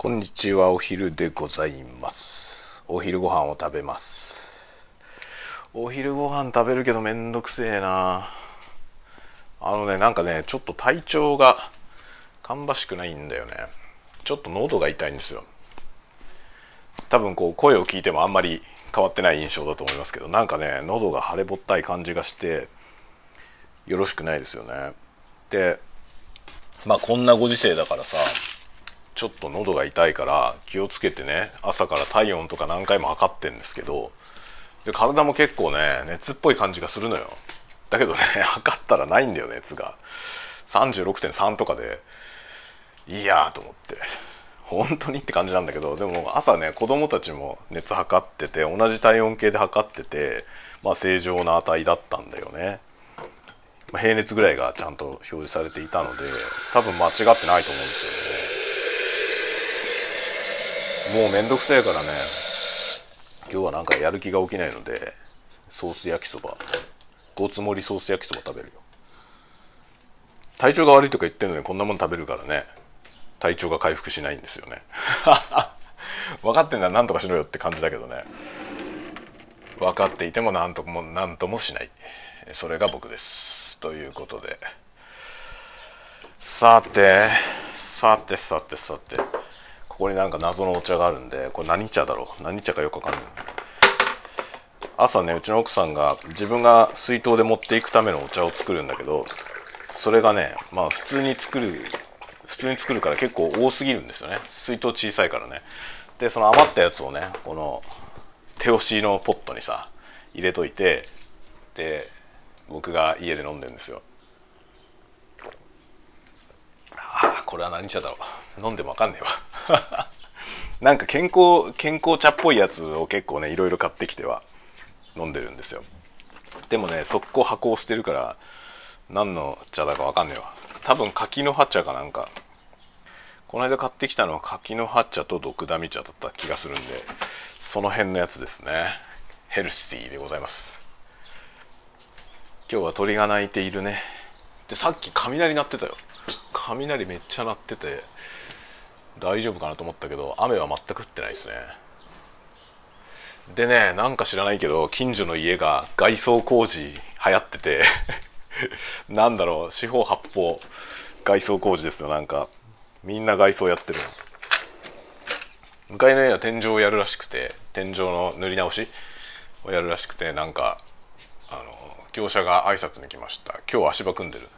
こんにちはお昼でございます。お昼ご飯を食べます。お昼ご飯食べるけどめんどくせえな。あのねなんかねちょっと体調が芳しくないんだよね。ちょっと喉が痛いんですよ。多分こう声を聞いてもあんまり変わってない印象だと思いますけどなんかね喉が腫れぼったい感じがしてよろしくないですよね。でまあこんなご時世だからさちょっと喉が痛いから気をつけてね朝から体温とか何回も測ってんですけどで体も結構ね熱っぽい感じがするのよ。だけどね 測ったらないんだよ熱が。36.3とかでいいやと思って。本当にって感じなんだけどでも朝ね子供たちも熱測ってて同じ体温計で測っててまあ正常な値だったんだよね。平熱ぐらいがちゃんと表示されていたので多分間違ってないと思うんですよね。もうめんどくせえからね。今日はなんかやる気が起きないのでソース焼きそば。ごつ盛りソース焼きそば食べるよ。体調が悪いとか言ってるのにこんなもん食べるからね。体調が回復しないんですよね。分かってんだなんとかしろよって感じだけどね。分かっていても何とも何ともしない。それが僕です。ということで。さてさてさてさて。ここになんか謎のお茶があるんでこれ何茶だろう？何茶かよくわかんない。朝ねうちの奥さんが自分が水筒で持っていくためのお茶を作るんだけどそれがねまあ普通に作る普通に作るから結構多すぎるんですよね。水筒小さいからね。でその余ったやつをねこの手押しのポットにさ入れといてで僕が家で飲んでるんですよ。ああこれは何茶だろう？飲んでもわかんねえわ。なんか健康健康茶っぽいやつを結構ねいろいろ買ってきては飲んでるんですよ。でもね速攻箱を捨てるから何の茶だかわかんねえわ。多分柿の葉茶かなんか。この間買ってきたのは柿の葉茶とドクダミ茶だった気がするんでその辺のやつですね。ヘルシーでございます。今日は鳥が鳴いているね。でさっき雷鳴ってたよ。雷めっちゃ鳴ってて大丈夫かなと思ったけど雨は全く降ってないですね。でねなんか知らないけど近所の家が外装工事流行ってて なんだろう四方八方外装工事ですよなんか。みんな外装やってるの。向かいの家は天井をやるらしくて天井の塗り直しをやるらしくてなんかあの業者が挨拶に来ました。今日足場組んでる。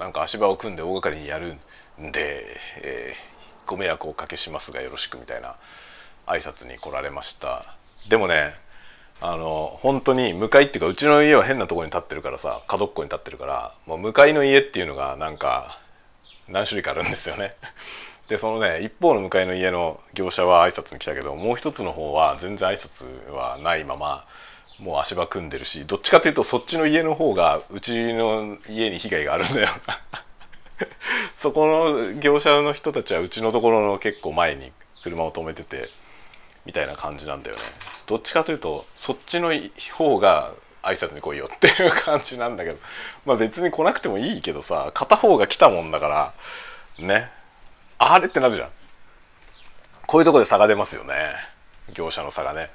なんか足場を組んで大掛かりにやるんで、えー、ご迷惑をおかけしますがよろしくみたいな挨拶に来られました。でもねあの本当に向かいっていうかうちの家は変なところに建ってるからさ角っこに建ってるからもう向かいの家っていうのがなんか何種類かあるんですよね。でそのね一方の向かいの家の業者は挨拶に来たけどもう一つの方は全然挨拶はないままもう足場組んでるしどっちかというとそっちの家の方がうちの家に被害があるんだよ。そこの業者の人たちはうちのところの結構前に車を止めててみたいな感じなんだよね。どっちかというとそっちの方が挨拶に来いよっていう感じなんだけど。まあ別に来なくてもいいけどさ片方が来たもんだからね。あれってなるじゃん。こういうとこで差が出ますよね。業者の差がね。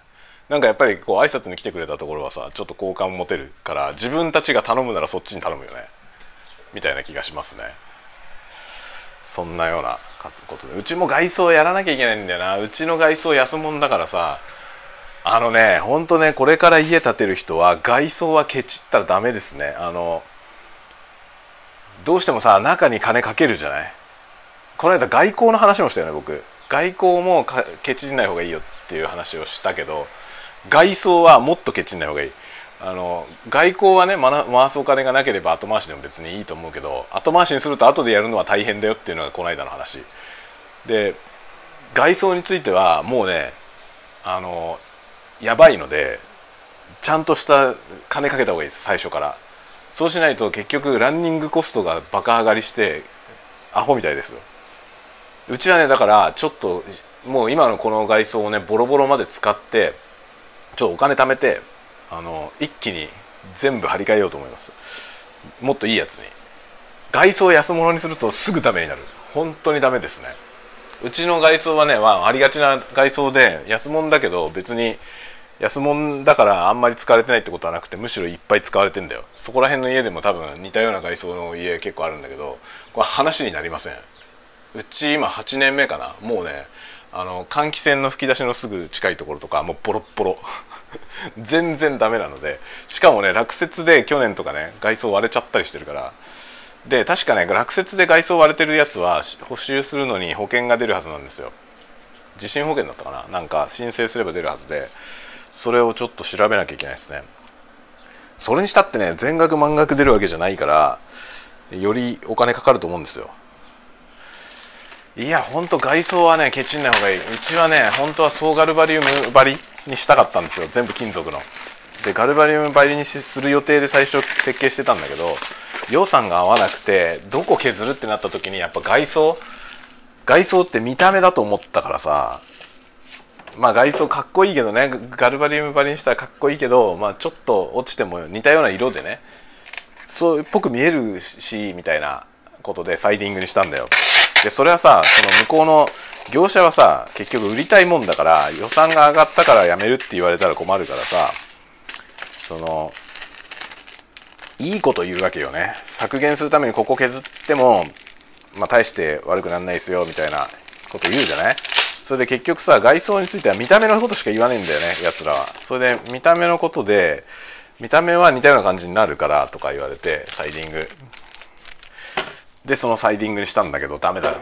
なんかやっぱりこう挨拶に来てくれたところはさちょっと好感持てるから自分たちが頼むならそっちに頼むよね。みたいな気がしますね。そんなようなことで。うちも外装やらなきゃいけないんだよな。うちの外装安物だからさあのねほんとねこれから家建てる人は外装はケチったらダメですね。あのどうしてもさ中に金かけるじゃない。この間外交の話もしたよね僕。外交もケチんない方がいいよっていう話をしたけど外装はもっとケチんない方がいい。あの外交はね回すお金がなければ後回しでも別にいいと思うけど後回しにすると後でやるのは大変だよっていうのがこの間の話。で外装についてはもうねあのやばいのでちゃんとした金かけた方がいいです最初から。そうしないと結局ランニングコストがバカ上がりしてアホみたいですよ。うちはねだからちょっともう今のこの外装をねボロボロまで使ってちょっとお金貯めてあの一気に全部張り替えようと思います。もっといいやつに。外装安物にするとすぐダメになる。本当にダメですね。うちの外装はね、まあ、ありがちな外装で安物だけど別に安物だからあんまり使われてないってことはなくてむしろいっぱい使われてんだよ。そこら辺の家でも多分似たような外装の家結構あるんだけどこれ話になりません。うち今8年目かな。もうねあの換気扇の吹き出しのすぐ近いところとかもうボロッボロ。全然ダメなのでしかもね落雪で去年とかね外装割れちゃったりしてるから。で確かね落雪で外装割れてるやつは補修するのに保険が出るはずなんですよ。地震保険だったかな？なんか申請すれば出るはずでそれをちょっと調べなきゃいけないですね。それにしたってね全額満額出るわけじゃないからよりお金かかると思うんですよ。いやほんと外装はねケチんない方がいい。うちはね本当は総ガルバリウム張りにしたかったんですよ。全部金属の。でガルバリウム張りにする予定で最初設計してたんだけど予算が合わなくてどこ削るってなった時にやっぱ外装外装って見た目だと思ったからさまあ外装かっこいいけどねガルバリウム張りにしたらかっこいいけど、まあ、ちょっと落ちても似たような色でねそうっぽく見えるしみたいなことでサイディングにしたんだよ。でそれはさその向こうの業者はさ結局売りたいもんだから予算が上がったからやめるって言われたら困るからさそのいいこと言うわけよね。削減するためにここ削ってもまあ大して悪くなんないですよみたいなこと言うじゃない？それで結局さ外装については見た目のことしか言わねえんだよねやつらは。それで見た目のことで見た目は似たような感じになるからとか言われてサイディング。でそのサイディングにしたんだけどダメだよ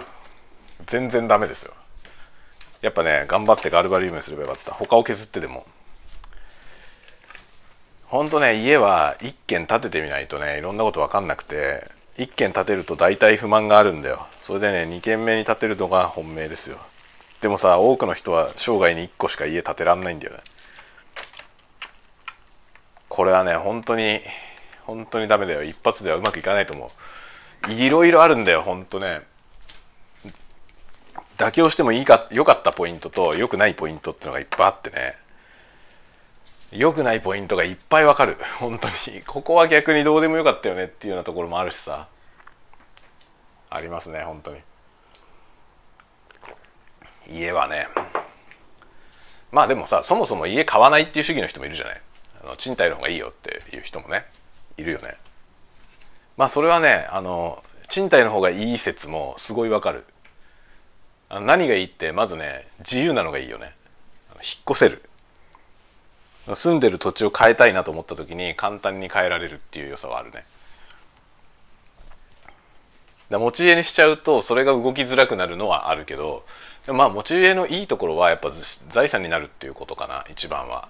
全然ダメですよ。やっぱね頑張ってガルバリウムすればよかった。他を削ってでも。ほんとね家は1軒建ててみないとねいろんなこと分かんなくて1軒建てると大体不満があるんだよ。それでね2軒目に建てるのが本命ですよ。でもさ多くの人は生涯に1個しか家建てらんないんだよね。これはね本当に本当にダメだよ。一発ではうまくいかないと思う。いろいろあるんだよ本当ね。妥協してもいいか良かったポイントと良くないポイントっていうのがいっぱいあってね。良くないポイントがいっぱいわかる。本当に。ここは逆にどうでもよかったよねっていうようなところもあるしさ。ありますね本当に。家はね。まあでもさそもそも家買わないっていう主義の人もいるじゃない。あの賃貸の方がいいよっていう人もねいるよね。まあそれはねあの賃貸の方がいい説もすごいわかる。何がいいってまずね自由なのがいいよね。引っ越せる。住んでる土地を変えたいなと思った時に簡単に変えられるっていう良さはあるね。持ち家にしちゃうとそれが動きづらくなるのはあるけどまあ持ち家のいいところはやっぱ財産になるっていうことかな一番は。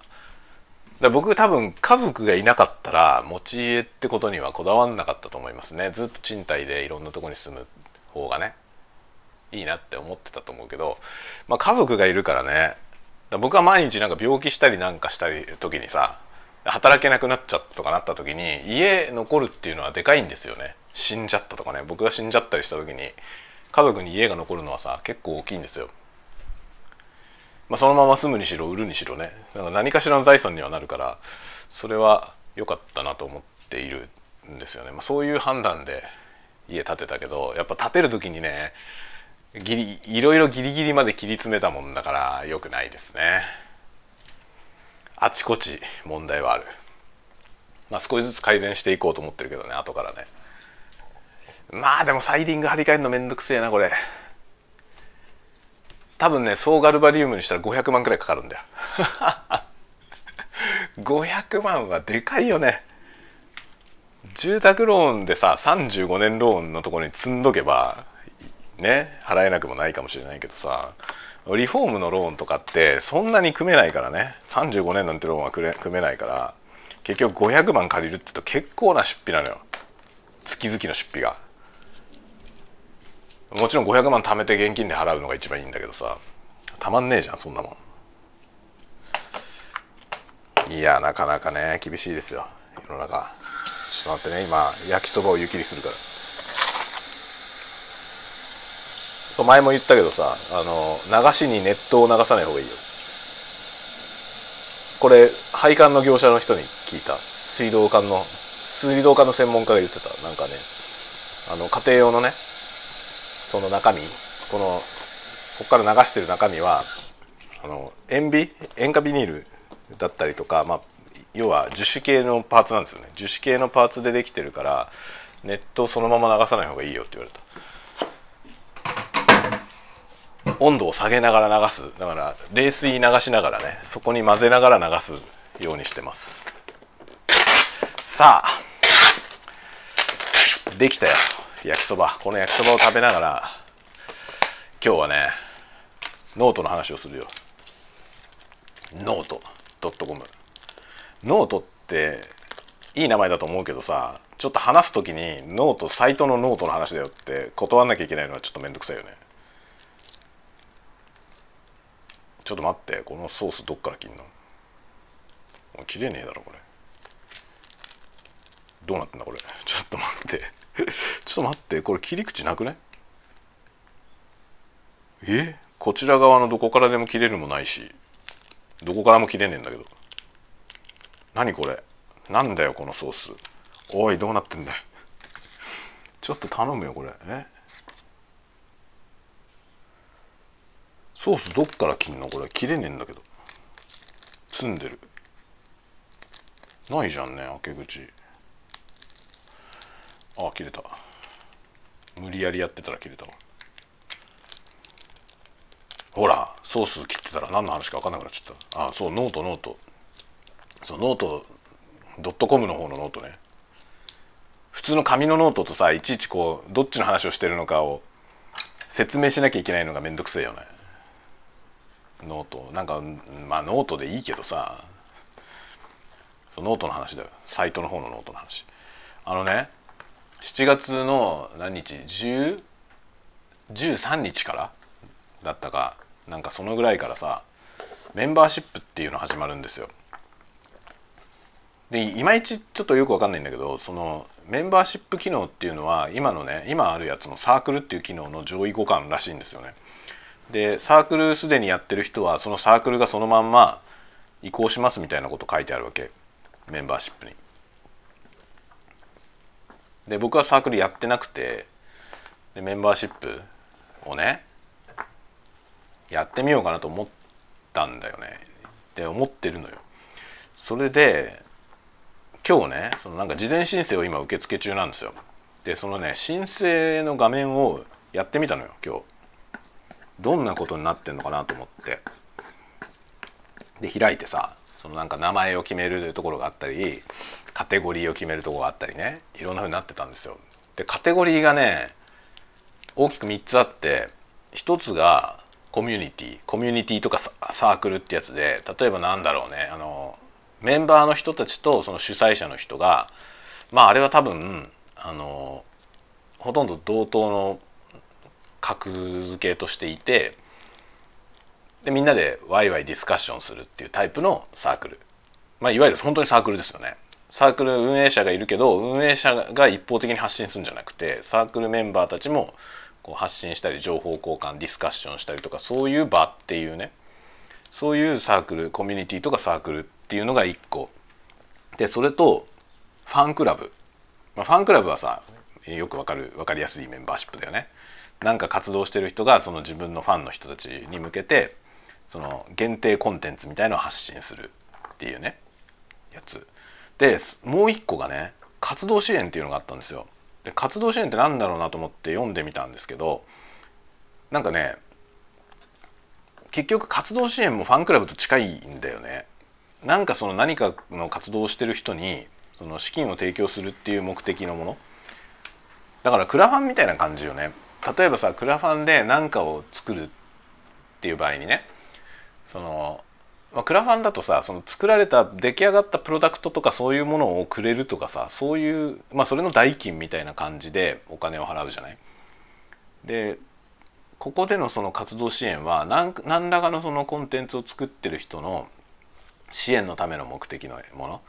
だ僕多分家族がいなかったら持ち家ってことにはこだわんなかったと思いますね。ずっと賃貸でいろんなとこに住む方がね。いいなって思ってたと思うけど、まあ、家族がいるからね。だ僕は毎日なんか病気したりなんかしたり時にさ働けなくなっちゃったとかなった時に家残るっていうのはでかいんですよね。死んじゃったとかね。僕が死んじゃったりした時に家族に家が残るのはさ結構大きいんですよ。まあ、そのまま住むにしろ売るにしろねなんか何かしらの財産にはなるからそれは良かったなと思っているんですよね。まあ、そういう判断で家建てたけどやっぱ建てる時にねギリいろいろギリギリまで切り詰めたもんだから良くないですね。あちこち問題はある。まあ少しずつ改善していこうと思ってるけどね後からね。まあでもサイディング張り替えるのめんどくせえなこれ多分ね総ガルバリウムにしたら500万くらいかかるんだよ。500万はでかいよね。住宅ローンでさ35年ローンのところに積んどけばね払えなくもないかもしれないけどさリフォームのローンとかってそんなに組めないからね。35年なんてローンは組めないから結局500万借りるって言うと結構な出費なのよ。月々の出費が。もちろん500万貯めて現金で払うのが一番いいんだけどさ。たまんねえじゃんそんなもん。いやなかなかね厳しいですよ。世の中。ちょっと待ってね今焼きそばを湯切りするから。前も言ったけどさあの流しに熱湯を流さない方がいいよ。これ配管の業者の人に聞いた。水道管の水道管の専門家が言ってた。なんかねあの家庭用のねその中身このここから流してる中身はあの塩ビ塩化ビニールだったりとか、まあ、要は樹脂系のパーツなんですよね。樹脂系のパーツでできてるから熱湯そのまま流さない方がいいよって言われた。温度を下げながら流す。だから冷水流しながらねそこに混ぜながら流すようにしてます。さあできたよ。焼きそば。この焼きそばを食べながら今日はねノートの話をするよ。ノート .com ノートっていい名前だと思うけどさちょっと話す時にノートサイトのノートの話だよって断んなきゃいけないのはちょっとめんどくさいよね。ちょっと待ってこのソースどっから切んの？切れねえだろこれ。どうなってんだこれ。ちょっと待って。ちょっと待って。これ切り口なくね？え？こちら側のどこからでも切れるもないし。どこからも切れねえんだけど。何これ？なんだよこのソース。おいどうなってんだよ。ちょっと頼むよこれ。え？ソースどっから切んの？これ。切れねえんだけど。積んでる。ないじゃんね開け口。あ切れた。無理やりやってたら切れたほらソース切ってたら何の話か分かんなくなっちゃった。あそう note note。そう note.com の方のノートね。普通の紙のノートとさいちいちこうどっちの話をしてるのかを説明しなきゃいけないのがめんどくせえよね。 note。なんかまあノートでいいけどさ。そうノートの話だよ。サイトの方のノートの話。あのね7月の何日？10 13日から？だったか。なんかそのぐらいからさメンバーシップっていうの始まるんですよ。でいまいちちょっとよく分かんないんだけどそのメンバーシップ機能っていうのは今のね今あるやつのサークルっていう機能の上位互換らしいんですよね。でサークルすでにやってる人はそのサークルがそのまんま移行しますみたいなこと書いてあるわけ。メンバーシップに。で僕はサークルやってなくてでメンバーシップをねやってみようかなと思ったんだよねって思ってるのよ。それで今日ねそのなんか事前申請を今受付中なんですよ。でそのね申請の画面をやってみたのよ今日。どんなことになってんのかなと思って。で開いてさそのなんか名前を決めるところがあったりカテゴリーを決めるところがあったりねいろんな風になってたんですよ。でカテゴリーがね大きく3つあって1つがコミュニティコミュニティとかサークルってやつで例えばなんだろうねあのメンバーの人たちとその主催者の人がまああれは多分あのほとんど同等の格付けとしていてでみんなでワイワイディスカッションするっていうタイプのサークル、まあ、いわゆる本当にサークルですよね。サークル運営者がいるけど運営者が一方的に発信するんじゃなくてサークルメンバーたちもこう発信したり情報交換ディスカッションしたりとかそういう場っていうねそういうサークルコミュニティとかサークルっていうのが1個。でそれとファンクラブ、まあ、ファンクラブはさよくわかる分かりやすいメンバーシップだよね。なんか活動してる人がその自分のファンの人たちに向けてその限定コンテンツみたいのを発信するっていうねやつ。でもう一個がね活動支援っていうのがあったんですよ。で活動支援って何だろうなと思って読んでみたんですけどなんかね結局活動支援もファンクラブと近いんだよね。なんかその何かの活動をしてる人にその資金を提供するっていう目的のもの。だからクラファンみたいな感じよね。例えばさクラファンで何かを作るっていう場合にねその、まあ、クラファンだとさその作られた出来上がったプロダクトとかそういうものをくれるとかさそういうまあそれの代金みたいな感じでお金を払うじゃない？でここでのその活動支援は何何らかのそのコンテンツを作ってる人の支援のための目的のもの？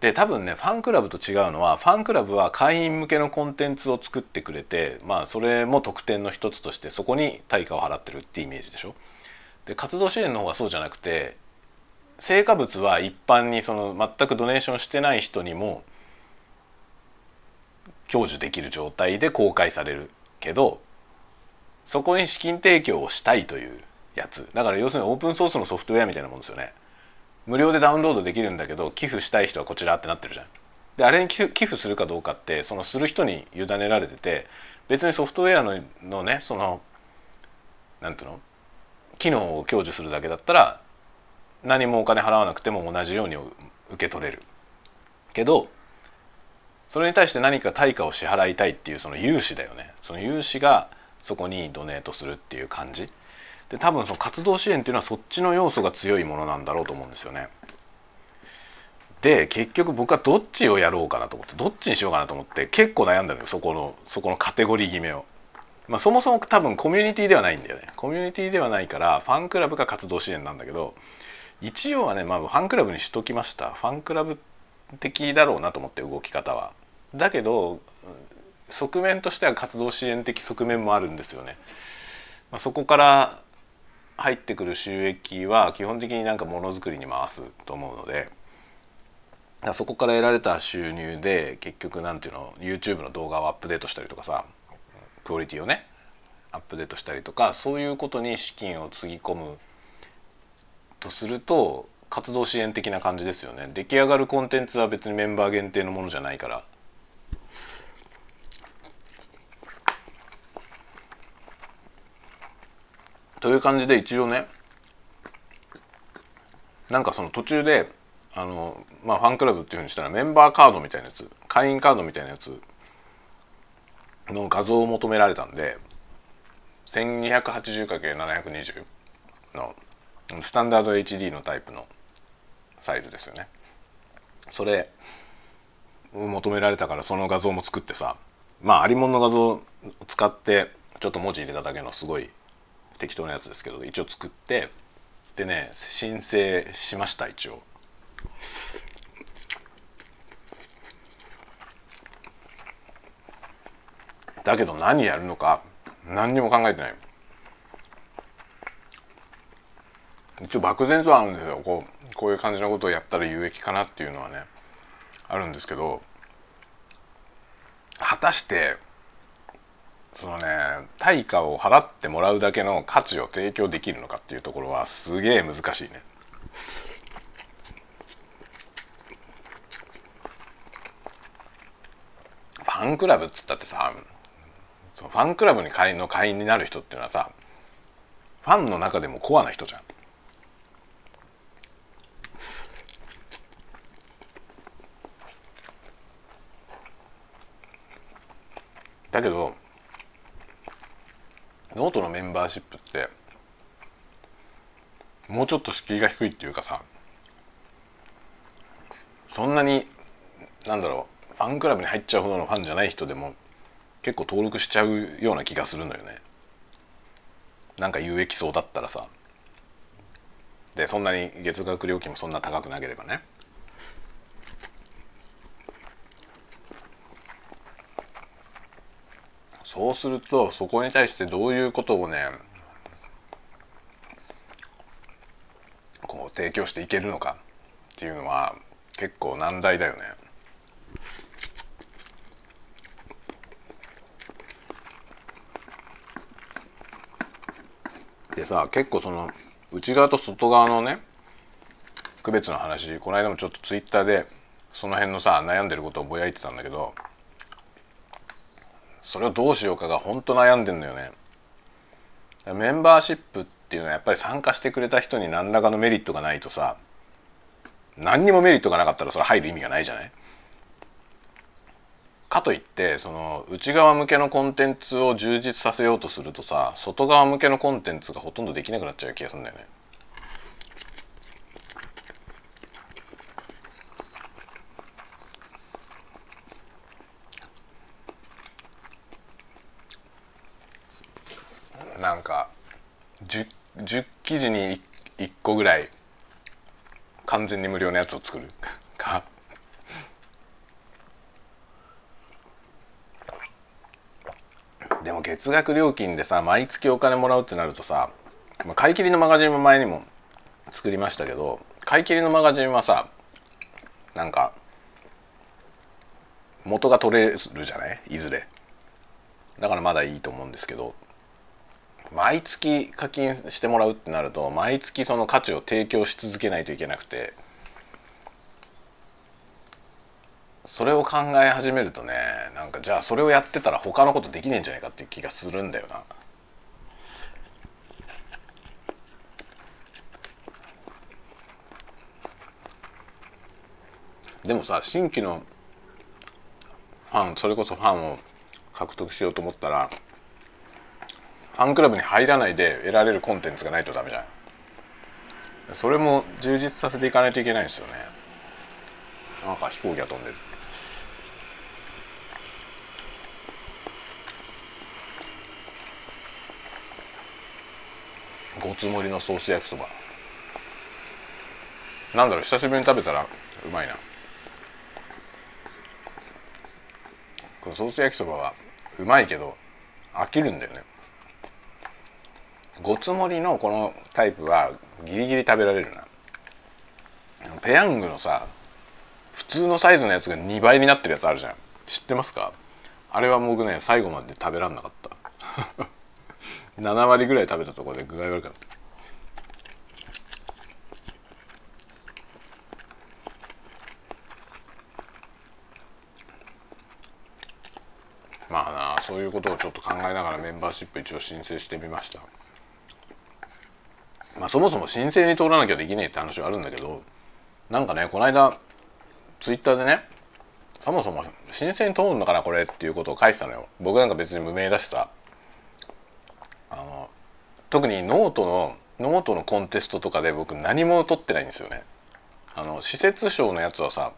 で多分ねファンクラブと違うのはファンクラブは会員向けのコンテンツを作ってくれてまあそれも特典の一つとしてそこに対価を払ってるってイメージでしょ？で活動支援の方はそうじゃなくて成果物は一般にその全くドネーションしてない人にも享受できる状態で公開される。けどそこに資金提供をしたいというやつ。だから要するにオープンソースのソフトウェアみたいなもんですよね。無料でダウンロードできるんだけど寄付したい人はこちらってなってるじゃん。であれに寄付するかどうかってそのする人に委ねられてて別にソフトウェアののねそのなんていうの？機能を享受するだけだったら何もお金払わなくても同じように受け取れるけどそれに対して何か対価を支払いたいっていうその融資だよねその融資がそこにドネートするっていう感じで多分その活動支援っていうのはそっちの要素が強いものなんだろうと思うんですよね。で結局僕はどっちをやろうかなと思ってどっちにしようかなと思って結構悩んだのよそこのそこのカテゴリー決めを。まあ、そもそも多分コミュニティではないんだよね。コミュニティではないからファンクラブが活動支援なんだけど一応はね、まあ、ファンクラブにしときました。ファンクラブ的だろうなと思って動き方は。だけど側面としては活動支援的側面もあるんですよね、まあ、そこから入ってくる収益は基本的になんかものづくりに回すと思うのでそこから得られた収入で結局なんていうの YouTube の動画をアップデートしたりとかさクオリティをねアップデートしたりとかそういうことに資金をつぎ込むとすると活動支援的な感じですよね。出来上がるコンテンツは別にメンバー限定のものじゃないから。という感じで一応ねなんかその途中であのまあファンクラブっていうふうにしたらメンバーカードみたいなやつ会員カードみたいなやつの画像を求められたんで 1280×720 のスタンダード HD のタイプのサイズですよねそれを求められたからその画像も作ってさまあありもんの画像を使ってちょっと文字入れただけのすごい適当なやつですけど一応作ってでね申請しました一応。だけど何やるのか何にも考えてない一応漠然とはあるんですよこうこういう感じのことをやったら有益かなっていうのはねあるんですけど果たしてそのね対価を払ってもらうだけの価値を提供できるのかっていうところはすげえ難しいね。ファンクラブっつったってさファンクラブに会員の会員になる人っていうのはさファンの中でもコアな人じゃん。だけどノートのメンバーシップってもうちょっと敷居が低いっていうかさそんなになんだろうファンクラブに入っちゃうほどのファンじゃない人でも結構登録しちゃうような気がするのよね。なんか有益そうだったらさ。でそんなに月額料金もそんな高くなければね。そうするとそこに対してどういうことをねこう提供していけるのかっていうのは結構難題だよね。でさ結構その内側と外側のね区別の話この間もちょっとツイッターでその辺のさ悩んでることをぼやいてたんだけどそれをどうしようかが本当悩んでんのよね。メンバーシップっていうのはやっぱり参加してくれた人に何らかのメリットがないとさ何にもメリットがなかったらそれ入る意味がないじゃない？かといってその内側向けのコンテンツを充実させようとするとさ外側向けのコンテンツがほとんどできなくなっちゃう気がするんだよね。なんか 10, 10記事に1個ぐらい完全に無料のやつを作るかでも月額料金でさ毎月お金もらうってなるとさ買い切りのマガジンも前にも作りましたけど買い切りのマガジンはさなんか元が取れるじゃない？いずれ。だからまだいいと思うんですけど毎月課金してもらうってなると毎月その価値を提供し続けないといけなくてそれを考え始めるとねなんかじゃあそれをやってたら他のことできねえんじゃないかっていう気がするんだよな。でもさ新規のファンそれこそファンを獲得しようと思ったらファンクラブに入らないで得られるコンテンツがないとダメじゃん。それも充実させていかないといけないんですよね。なんか飛行機が飛んでる。ごつ盛りのソース焼きそば。なんだろう久しぶりに食べたらうまいな。このソース焼きそばはうまいけど飽きるんだよね。ごつ盛りのこのタイプはギリギリ食べられるな。ペヤングのさ普通のサイズのやつが2倍になってるやつあるじゃん。知ってますか？あれは僕ね最後まで食べらんなかった。7割ぐらい食べたところで具合悪かった。まあなそういうことをちょっと考えながらメンバーシップ一応申請してみました。まあそもそも申請に通らなきゃできねえって話はあるんだけどなんかねこの間ツイッターでねそもそも申請に通るのかなこれっていうことを書いてたのよ。僕なんか別に無名だしさ。特にノートのノートのコンテストとかで僕何も取ってないんですよね。あの私設賞のやつはさ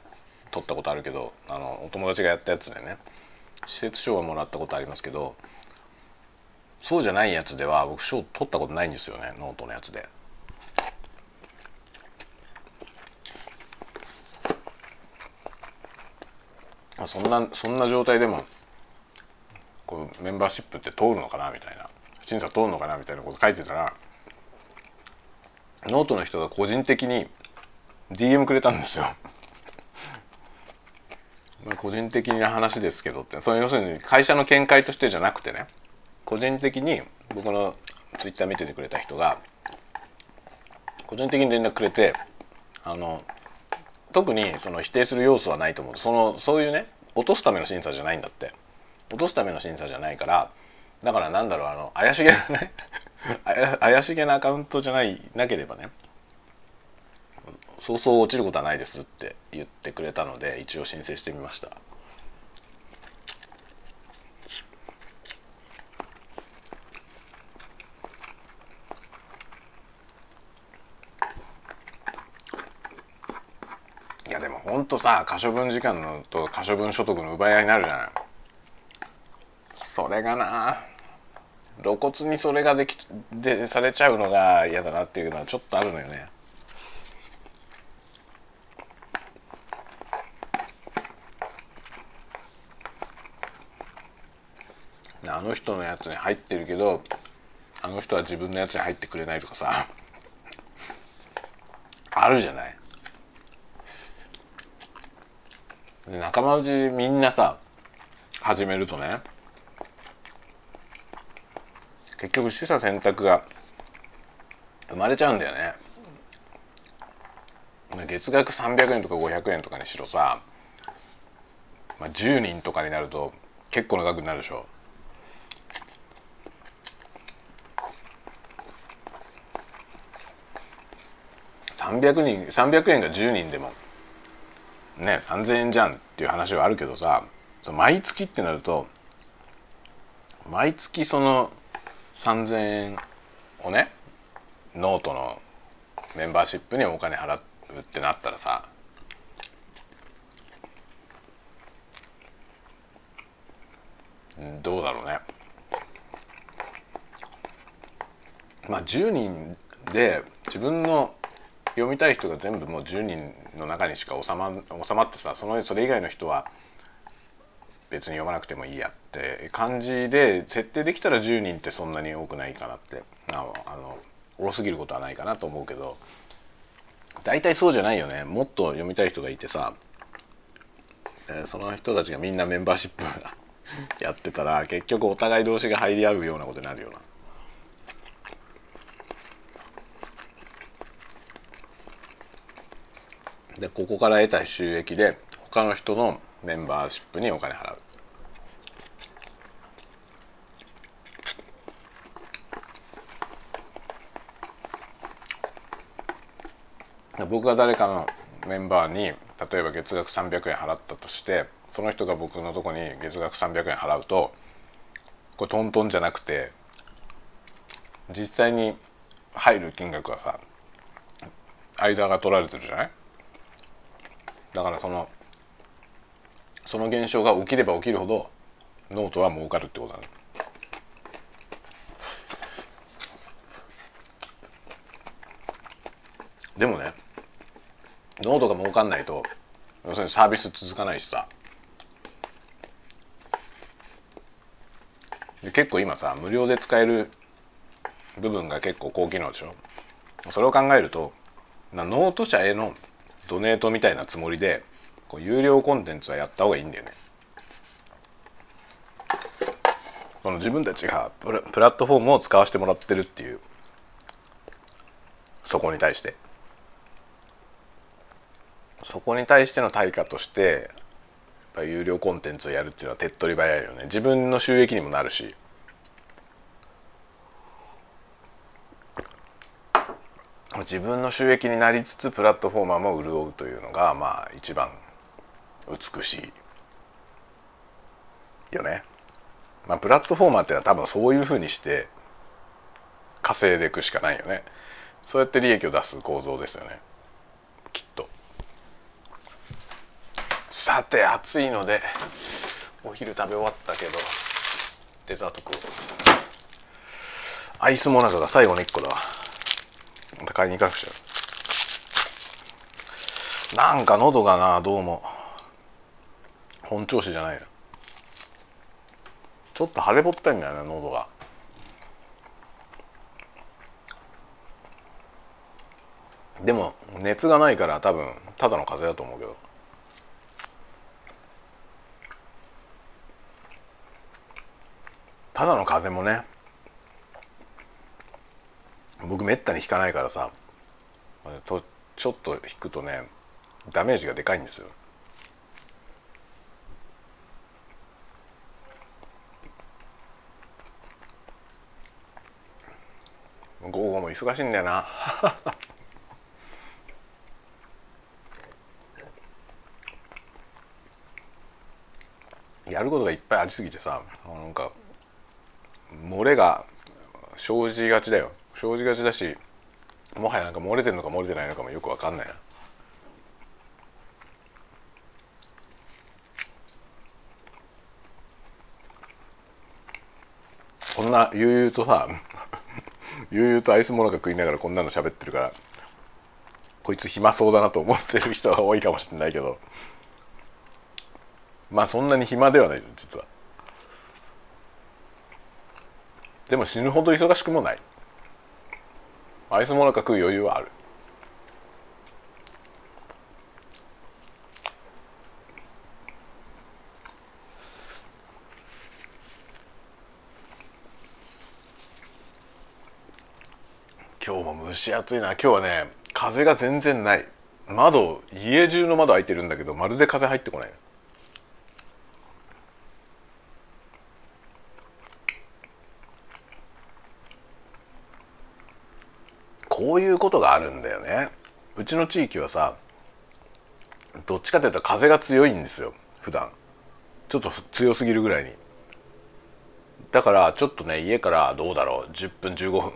取ったことあるけどあのお友達がやったやつでね。施設賞はもらったことありますけどそうじゃないやつでは僕賞取ったことないんですよねノートのやつで。そんなそんな状態でもこうメンバーシップって通るのかなみたいな。審査通るのかなみたいなこと書いてたらノートの人が個人的に DM くれたんですよ。まあ個人的な話ですけどって。その要するに会社の見解としてじゃなくてね個人的に僕のツイッター見ててくれた人が個人的に連絡くれてあの特にその否定する要素はないと思う。そのそういうね落とすための審査じゃないんだって。落とすための審査じゃないからだからなんだろうあの怪しげなね 怪しげなアカウントじゃないなければねそうそう落ちることはないですって言ってくれたので一応申請してみました。いやでもほんとさ可処分時間のと可処分所得の奪い合いになるじゃない。それがな。露骨にそれができでされちゃうのが嫌だなっていうのはちょっとあるのよね。あの人のやつに入ってるけどあの人は自分のやつに入ってくれないとかさあるじゃない。仲間内みんなさ始めるとね結局取捨選択が生まれちゃうんだよね。月額300円とか500円とかにしろさ、まあ、10人とかになると結構な額になるでしょ。300人300円が10人でもね3,000円じゃんっていう話はあるけどさ毎月ってなると毎月その3,000円をねノートのメンバーシップにお金払うってなったらさどうだろうね。まあ10人で自分の読みたい人が全部もう10人の中にしか収ま収まってさそのそれ以外の人は別に読まなくてもいいやって感じで設定できたら10人ってそんなに多くないかなって。あのあの多すぎることはないかなと思うけど大体そうじゃないよね。もっと読みたい人がいてさ、え、その人たちがみんなメンバーシップ やってたら結局お互い同士が入り合うようなことになるような。でここから得た収益で他の人のメンバーシップにお金払う。僕が誰かのメンバーに例えば月額300円払ったとしてその人が僕のとこに月額300円払うとこれトントンじゃなくて実際に入る金額はさ間が取られてるじゃない？だからそのその現象が起きれば起きるほどノートは儲かるってことだね。でもねノートが儲かんないと要するにサービス続かないしさ。で結構今さ無料で使える部分が結構高機能でしょ？それを考えるとノート社への donate みたいなつもりでこう有料コンテンツはやった方がいいんだよね。その自分たちがプラプラットフォームを使わせてもらってるっていうそこに対して。そこに対しての対価としてやっぱ有料コンテンツをやるっていうのは手っ取り早いよね自分の収益にもなるし自分の収益になりつつプラットフォーマーも潤うというのがまあ一番美しいよね。まあプラットフォーマーっていうのは多分そういうふうにして稼いでいくしかないよね。そうやって利益を出す構造ですよねきっと。さて暑いのでお昼食べ終わったけどデザート食う。アイスモナカが最後の1個だまた買いに行かなくちゃ。なんか喉がなどうも。本調子じゃないな。ちょっと腫れぼったいんだよね喉が。でも熱がないから多分ただの風邪だと思うけど。ただの風もね。僕めったに引かないからさ。とちょっと引くとねダメージがでかいんですよ。午後も忙しいんだよな。やることがいっぱいありすぎてさなんか漏れが生じがちだよ。生じがちだしもはやなんか漏れてるのか漏れてないのかもよく分かんないな。こんな悠々とさ 悠々とアイスモナカ食いながらこんなの喋ってるからこいつ暇そうだなと思ってる人は多いかもしれないけど。まあそんなに暇ではないです実は。でも死ぬほど忙しくもない。アイスモナカ食う余裕はある。今日も蒸し暑いな。今日はね風が全然ない。窓家中の窓開いてるんだけどまるで風入ってこないこういうことがあるんだよね。うちの地域はさどっちかというと風が強いんですよ普段。ちょっと強すぎるぐらいに。だからちょっとね家からどうだろう10分15分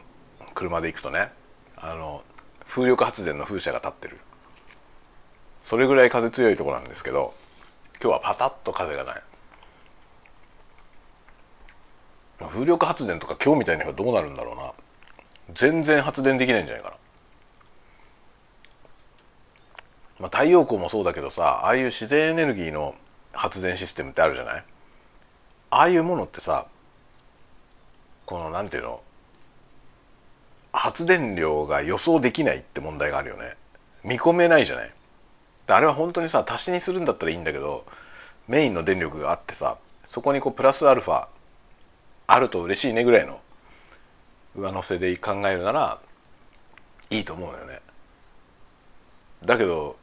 車で行くとねあの風力発電の風車が立ってる。それぐらい風強いとこなんですけど今日はパタッと風がない。風力発電とか今日みたいにはどうなるんだろうな。全然発電できないんじゃないかな。まあ、太陽光もそうだけどさああいう自然エネルギーの発電システムってあるじゃない？ああいうものってさこのなんていうの？発電量が予想できないって問題があるよね。見込めないじゃない？あれは本当にさ足しにするんだったらいいんだけどメインの電力があってさそこにこうプラスアルファあると嬉しいねぐらいの上乗せで考えるならいいと思うのよねだけど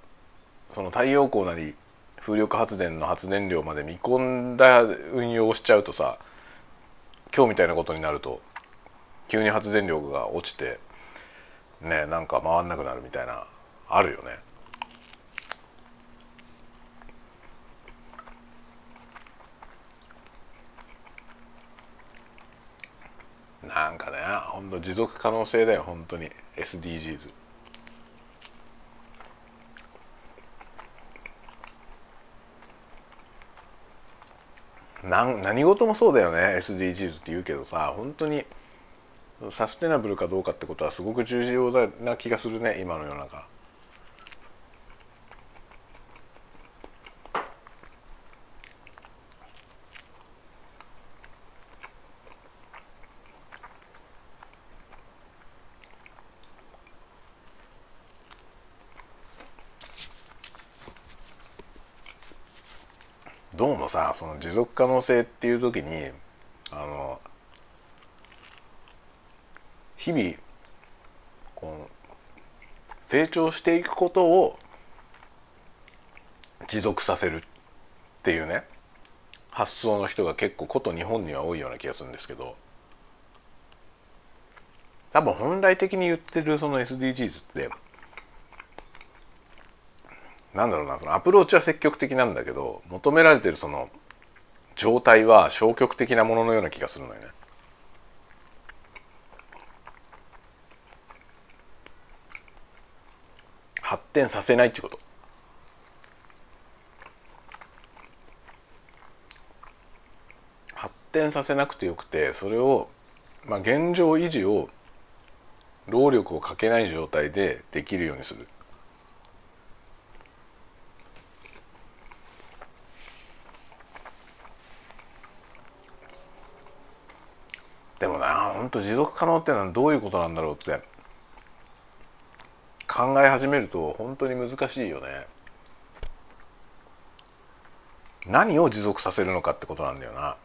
その太陽光なり風力発電の発電量まで見込んだ運用をしちゃうとさ今日みたいなことになると急に発電量が落ちてねなんか回んなくなるみたいなあるよね。なんかねほんと持続可能性だよ本当に SDGs。なん何事もそうだよね SDGs って言うけどさ本当にサステナブルかどうかってことはすごく重要な気がするね今の世の中。どうもさその持続可能性っていう時にあの日々こう成長していくことを持続させるっていうね発想の人が結構こと日本には多いような気がするんですけど多分本来的に言ってるその SDGs ってなんだろうなそのアプローチは積極的なんだけど求められてるその状態は消極的なもののような気がするのよね。発展させないってこと発展させなくてよくてそれを、まあ、現状維持を労力をかけない状態でできるようにする。でもな本当持続可能っていうのはどういうことなんだろうって考え始めると本当に難しいよね。何を持続させるのかってことなんだよな。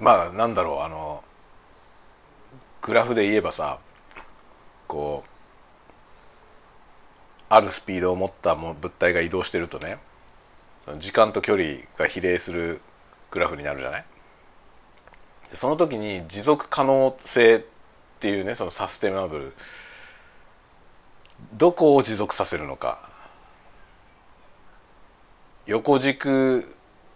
まあなんだろうあのグラフで言えばさこうあるスピードを持った物体が移動してるとね時間と距離が比例するグラフになるじゃない？その時に持続可能性っていうねそのサステナブルどこを持続させるのか。横軸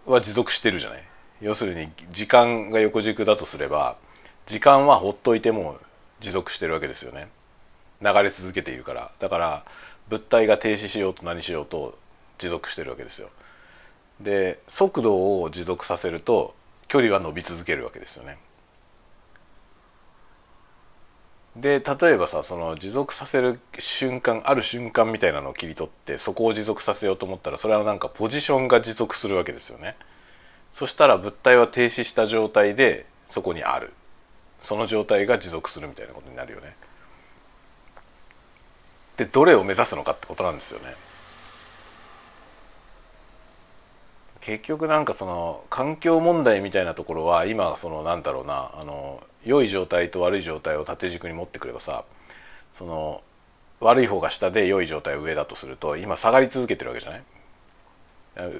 は持続してるじゃない？要するに時間が横軸だとすれば時間はほっといても持続してるわけですよね。流れ続けているから。だから物体が停止しようと何しようと持続してるわけですよ。で速度を持続させると距離は伸び続けるわけですよね。で例えばさその持続させる瞬間ある瞬間みたいなのを切り取ってそこを持続させようと思ったらそれはなんかポジションが持続するわけですよね。そしたら物体は停止した状態でそこにあるその状態が持続するみたいなことになるよね。でどれを目指すのかってことなんですよね。結局なんかその環境問題みたいなところは今そのなんだろうなあの良い状態と悪い状態を縦軸に持ってくればさその悪い方が下で良い状態上だとすると今下がり続けてるわけじゃない？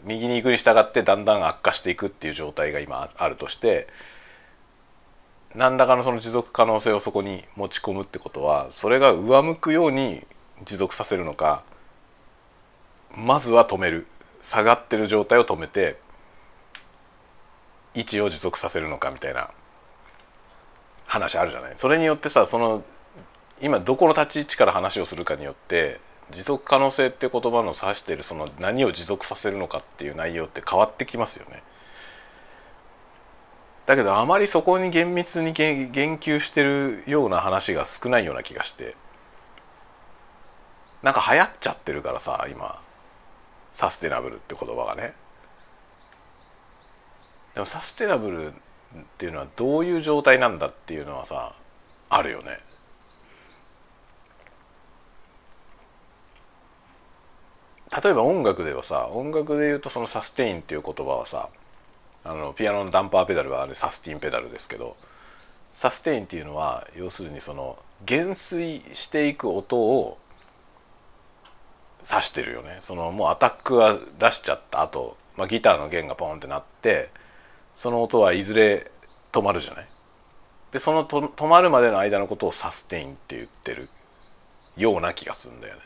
右に行くに従ってだんだん悪化していくっていう状態が今あるとして何らかのその持続可能性をそこに持ち込むってことはそれが上向くように持続させるのかまずは止める。下がってる状態を止めて位置を持続させるのかみたいな話あるじゃないそれによってさその今どこの立ち位置から話をするかによって持続可能性って言葉の指してるその何を持続させるのかっていう内容って変わってきますよね。だけどあまりそこに厳密に言及してるような話が少ないような気がしてなんか流行っちゃってるからさ今サステナブルって言葉がね。でもサステナブルっていうのはどういう状態なんだっていうのはさあるよね。例えば音楽ではさ音楽で言うとそのサステインっていう言葉はさあのピアノのダンパーペダルはあれサスティンペダルですけどサステインっていうのは要するにその減衰していく音を指してるよねそのもうアタックは出しちゃった後、まあギターの弦がポンってなってその音はいずれ止まるじゃない？でそのと止まるまでの間のことをサステインって言ってるような気がするんだよね。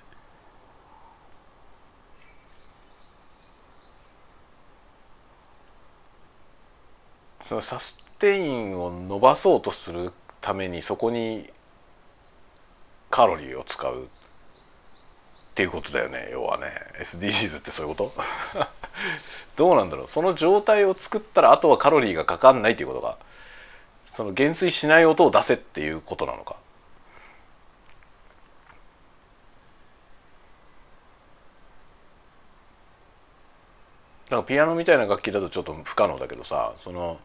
そのサステインを伸ばそうとするためにそこにカロリーを使うっていうことだよね。要はね。SDGs ってそういうこと？どうなんだろう。その状態を作ったらあとはカロリーがかかんないっていうことがその減衰しない音を出せっていうことなのか。なんかピアノみたいな楽器だとちょっと不可能だけどさ。その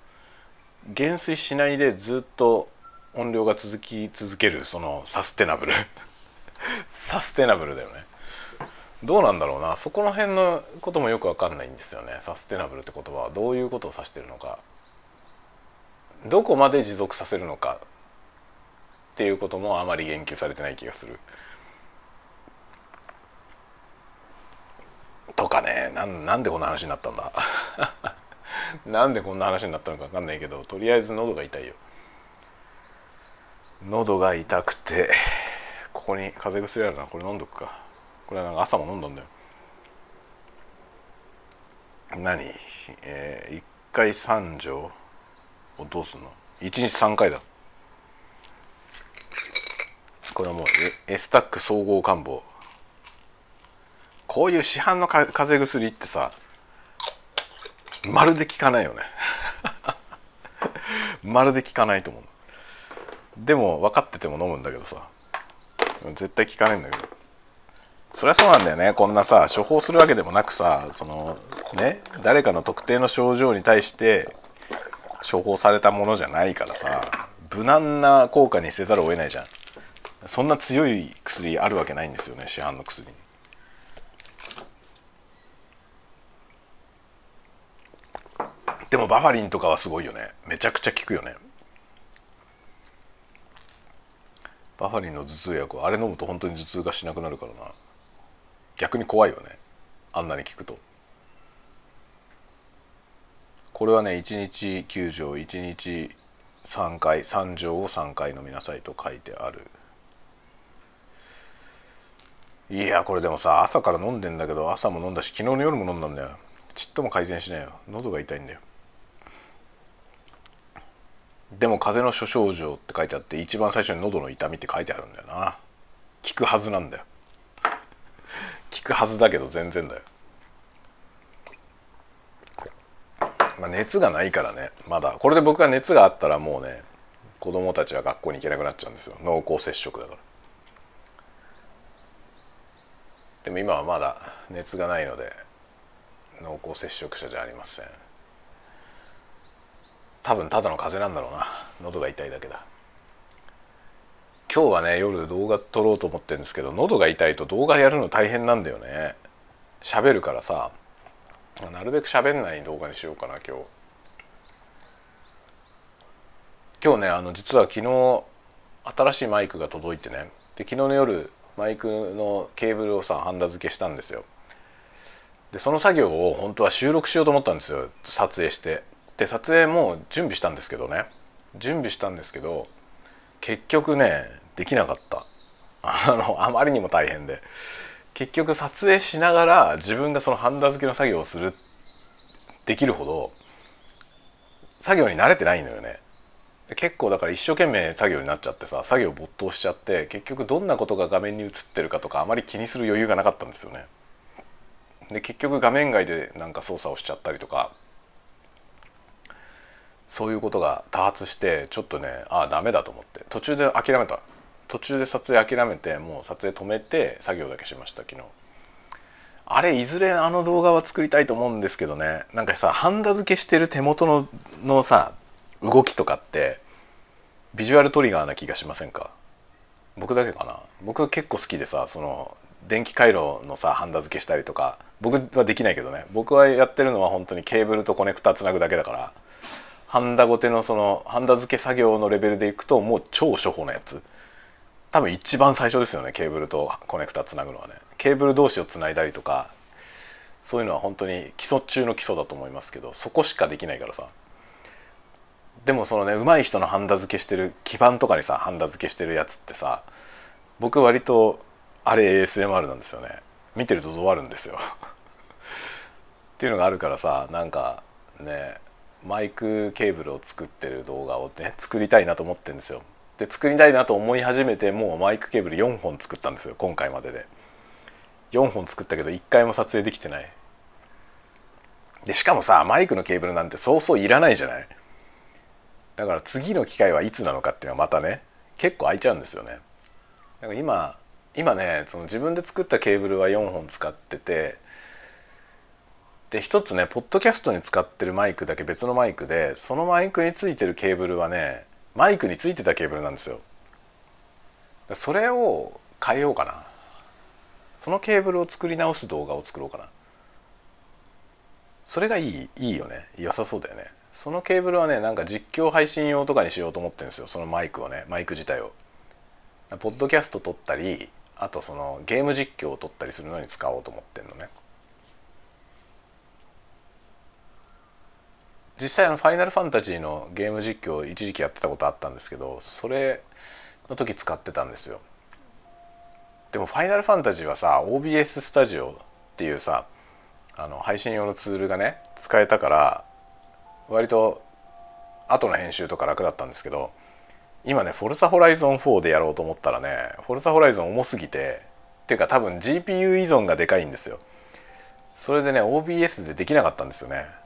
減衰しないでずっと音量が続き続けるそのサステナブル。サステナブルだよね。どうなんだろうな。そこの辺のこともよく分かんないんですよね。サステナブルって言葉はどういうことを指してるのか。どこまで持続させるのかっていうこともあまり言及されてない気がする。とかね。なんなんでこんな話になったんだ。なんでこんな話になったのか分かんないけどとりあえず喉が痛いよ。喉が痛くてここに風邪薬あるな。これ飲んどくか。これはなんか朝も飲んだんだよ。何？えー、1回3錠をどうすんの？1日3回だ。これはもうエスタック総合感冒こういう市販の風邪薬ってさまるで効かないよね。まるで効かないと思う。でも分かってても飲むんだけどさ絶対効かないんだけど。そりゃそうなんだよね。こんなさ処方するわけでもなくさそのね誰かの特定の症状に対して処方されたものじゃないからさ無難な効果にせざるを得ないじゃん。そんな強い薬あるわけないんですよね市販の薬に。でもバファリンとかはすごいよね。めちゃくちゃ効くよね。バファリンの頭痛薬あれ飲むと本当に頭痛がしなくなるからな。逆に怖いよね。あんなに効くと。これはね1日9錠1日3回3錠を3回飲みなさいと書いてある。いやこれでもさ朝から飲んでんだけど朝も飲んだし昨日の夜も飲んだんだよ。ちっとも改善しないよ。喉が痛いんだよ。でも風邪の諸症状って書いてあって一番最初に喉の痛みって書いてあるんだよな。効くはずなんだよ。効くはずだけど全然だよ。まあ熱がないからねまだ。これで僕が熱があったらもうね子供たちは学校に行けなくなっちゃうんですよ。濃厚接触だから。でも今はまだ熱がないので濃厚接触者じゃありません。多分ただの風邪なんだろうな。喉が痛いだけだ。今日はね夜動画撮ろうと思ってるんですけど喉が痛いと動画やるの大変なんだよね。喋るからさ。なるべく喋んない動画にしようかな今日。今日ねあの実は昨日新しいマイクが届いてね。で昨日の夜マイクのケーブルをさハンダ付けしたんですよ。でその作業を本当は収録しようと思ったんですよ。撮影して。で撮影も準備したんですけどね。準備したんですけど結局ねできなかった。あのあまりにも大変で。結局撮影しながら自分がそのハンダ付けの作業をするできるほど作業に慣れてないのよね。結構だから一生懸命作業になっちゃってさ作業没頭しちゃって結局どんなことが画面に映ってるかとかあまり気にする余裕がなかったんですよね。で結局画面外でなんか操作をしちゃったりとかそういうことが多発してちょっとねああダメだと思って。途中で諦めた。途中で撮影諦めてもう撮影止めて作業だけしました昨日。あれいずれあの動画は作りたいと思うんですけどね。なんかさハンダ付けしてる手元ののさ動きとかってビジュアルトリガーな気がしませんか？僕だけかな？僕は結構好きでさその電気回路のさハンダ付けしたりとか僕はできないけどね。僕はやってるのは本当にケーブルとコネクタつなぐだけだからハンダゴテのそのハンダ付け作業のレベルでいくともう超初歩なやつ。多分一番最初ですよねケーブルとコネクタつなぐのはね。ケーブル同士をつないだりとかそういうのは本当に基礎中の基礎だと思いますけどそこしかできないからさ。でもそのね上手い人のハンダ付けしてる基板とかにさハンダ付けしてるやつってさ僕割とあれ ASMR なんですよね。見てるとゾワるんですよ。っていうのがあるからさなんかねマイクケーブルを作ってる動画をね作りたいなと思ってんですよ。で作りたいなと思い始めてもうマイクケーブル4本作ったんですよ今回までで。4本作ったけど1回も撮影できてない。でしかもさマイクのケーブルなんてそうそういらないじゃない。だから次の機会はいつなのかっていうのはまたね結構空いちゃうんですよね。だから今今ねその自分で作ったケーブルは4本使っててで一つねポッドキャストに使ってるマイクだけ別のマイクでそのマイクについてるケーブルはねマイクについてたケーブルなんですよ。それを変えようかな。そのケーブルを作り直す動画を作ろうかな。それがいいいいよね。良さそうだよね。そのケーブルはねなんか実況配信用とかにしようと思ってるんですよ。そのマイクをねマイク自体を。ポッドキャスト撮ったりあとそのゲーム実況を撮ったりするのに使おうと思ってるのね。実際の「ファイナルファンタジー」のゲーム実況を一時期やってたことあったんですけどそれの時使ってたんですよ。でも「ファイナルファンタジー」はさ OBS スタジオっていうさあの配信用のツールがね使えたから割と後の編集とか楽だったんですけど今ね「フォルザホライゾン4」でやろうと思ったらね「フォルザホライゾン」重すぎてっていうか多分 GPU 依存がでかいんですよ。それでね OBS でできなかったんですよね。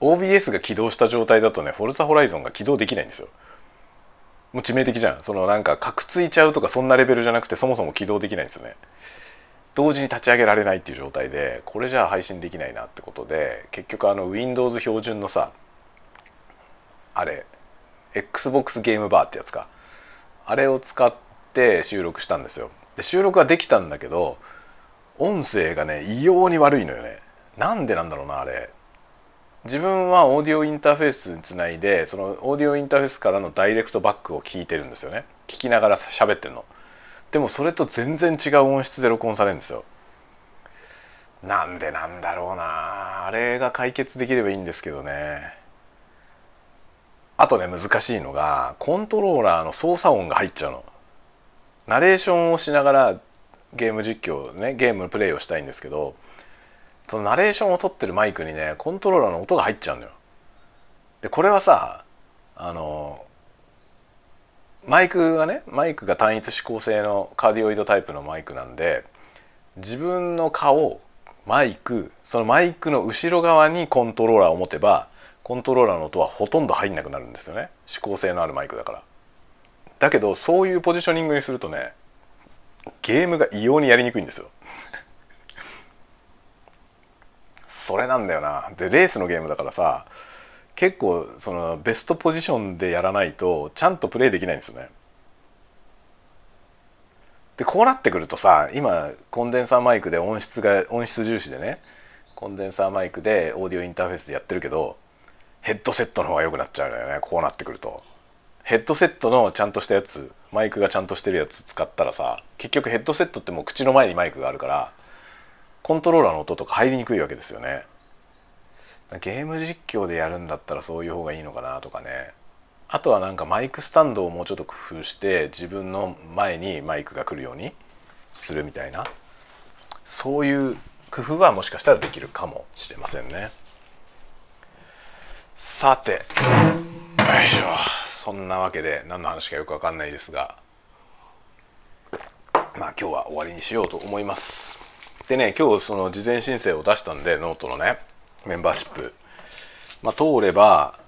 OBS が起動した状態だとねフォルザホライゾンが起動できないんですよ。もう致命的じゃん。そのなんかカクついちゃうとかそんなレベルじゃなくてそもそも起動できないんですよね。同時に立ち上げられないっていう状態でこれじゃあ配信できないなってことで結局あの Windows 標準のさあれ XBOX ゲームバーってやつか。あれを使って収録したんですよ。で収録はできたんだけど音声がね異様に悪いのよね。なんでなんだろうなあれ。自分はオーディオインターフェースにつないでそのオーディオインターフェースからのダイレクトバックを聞いてるんですよね。聞きながら喋ってるの。でもそれと全然違う音質で録音されるんですよ。なんでなんだろうな。あれが解決できればいいんですけどね。あとね難しいのがコントローラーの操作音が入っちゃうの。ナレーションをしながらゲーム実況ねゲームプレイをしたいんですけどそのナレーションを取ってるマイクにねコントローラーの音が入っちゃうのよ。でこれはさあのマイクがねマイクが単一指向性のカーディオイドタイプのマイクなんで自分の顔マイクそのマイクの後ろ側にコントローラーを持てばコントローラーの音はほとんど入んなくなるんですよね指向性のあるマイクだから。だけどそういうポジショニングにするとねゲームが異様にやりにくいんですよ。それなんだよな。でレースのゲームだからさ結構そのベストポジションでやらないとちゃんとプレイできないんですよね。でこうなってくるとさ今コンデンサーマイクで音質が音質重視でねコンデンサーマイクでオーディオインターフェースでやってるけどヘッドセットの方が良くなっちゃうのよねこうなってくると。ヘッドセットのちゃんとしたやつマイクがちゃんとしてるやつ使ったらさ結局ヘッドセットってもう口の前にマイクがあるからコントローラーの音とか入りにくいわけですよね。ゲーム実況でやるんだったらそういう方がいいのかなとかね。あとはなんかマイクスタンドをもうちょっと工夫して自分の前にマイクが来るようにするみたいな。そういう工夫はもしかしたらできるかもしれませんね。さてよいしょ。そんなわけで何の話かよくわかんないですが。まあ今日は終わりにしようと思います。でね今日その事前申請を出したんでノートのねメンバーシップ。まあ通れば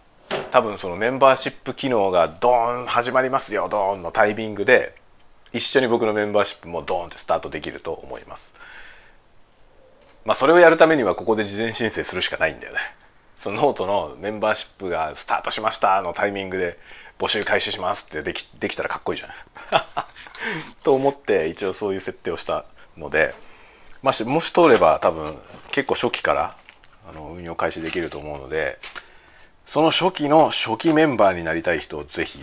多分そのメンバーシップ機能がドーン始まりますよドーンのタイミングで一緒に僕のメンバーシップもドーンってスタートできると思います。まあそれをやるためにはここで事前申請するしかないんだよね。そのノートのメンバーシップがスタートしましたのタイミングで募集開始しますってできできたらかっこいいじゃん。と思って一応そういう設定をしたので。ましもし通れば多分結構初期からあの運用開始できると思うのでその初期の初期メンバーになりたい人をぜひ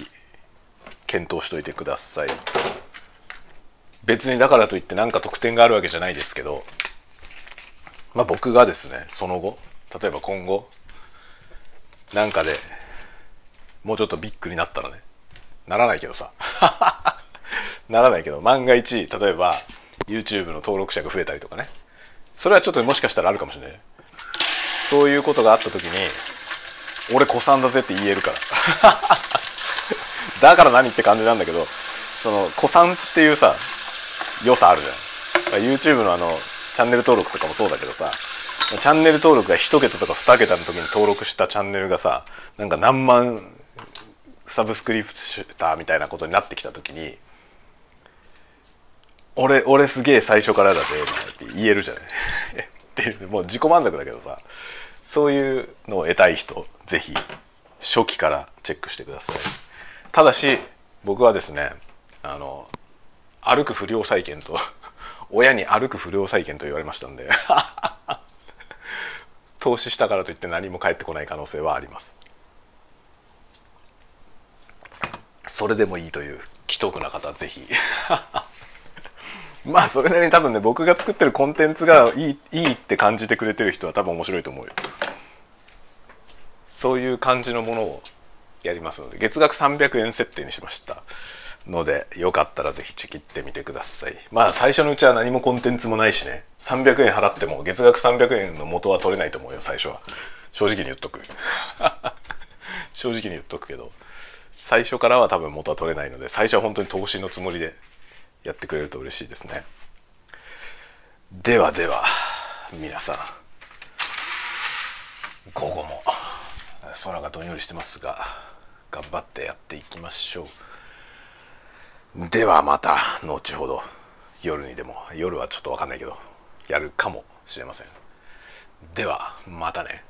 検討しといてください。別にだからといって何か特典があるわけじゃないですけどまあ僕がですねその後例えば今後なんかでもうちょっとビッグになったらねならないけどさ。ならないけど万が一例えば YouTube の登録者が増えたりとかね。それはちょっともしかしたらあるかもしれない。そういうことがあった時に俺子さんだぜって言えるから。だから何って感じなんだけどその子さんっていうさ良さあるじゃん。YouTube のあのチャンネル登録とかもそうだけどさチャンネル登録が1桁とか2桁の時に登録したチャンネルがさなんか何万サブスクリプターみたいなことになってきた時に俺俺すげえ最初からだぜって言えるじゃない。っていうもう自己満足だけどさ。そういうのを得たい人ぜひ初期からチェックしてください。ただし僕はですねあの歩く不良債権と 親に歩く不良債権と言われましたんで 投資したからといって何も返ってこない可能性はあります。それでもいいという既得な方はぜひ。まあそれなりに多分ね僕が作ってるコンテンツがいいいいって感じてくれてる人は多分面白いと思うよ。そういう感じのものをやりますので月額300円設定にしましたのでよかったらぜひチェキってみてください。まあ最初のうちは何もコンテンツもないしね。300円払っても月額300円の元は取れないと思うよ最初は。正直に言っとく。正直に言っとくけど。最初からは多分元は取れないので最初は本当に投資のつもりでやってくれると嬉しいですね。ではでは皆さん午後も空がどんよりしてますが頑張ってやっていきましょう。ではまた後ほど夜にでも夜はちょっと分かんないけどやるかもしれません。ではまたね。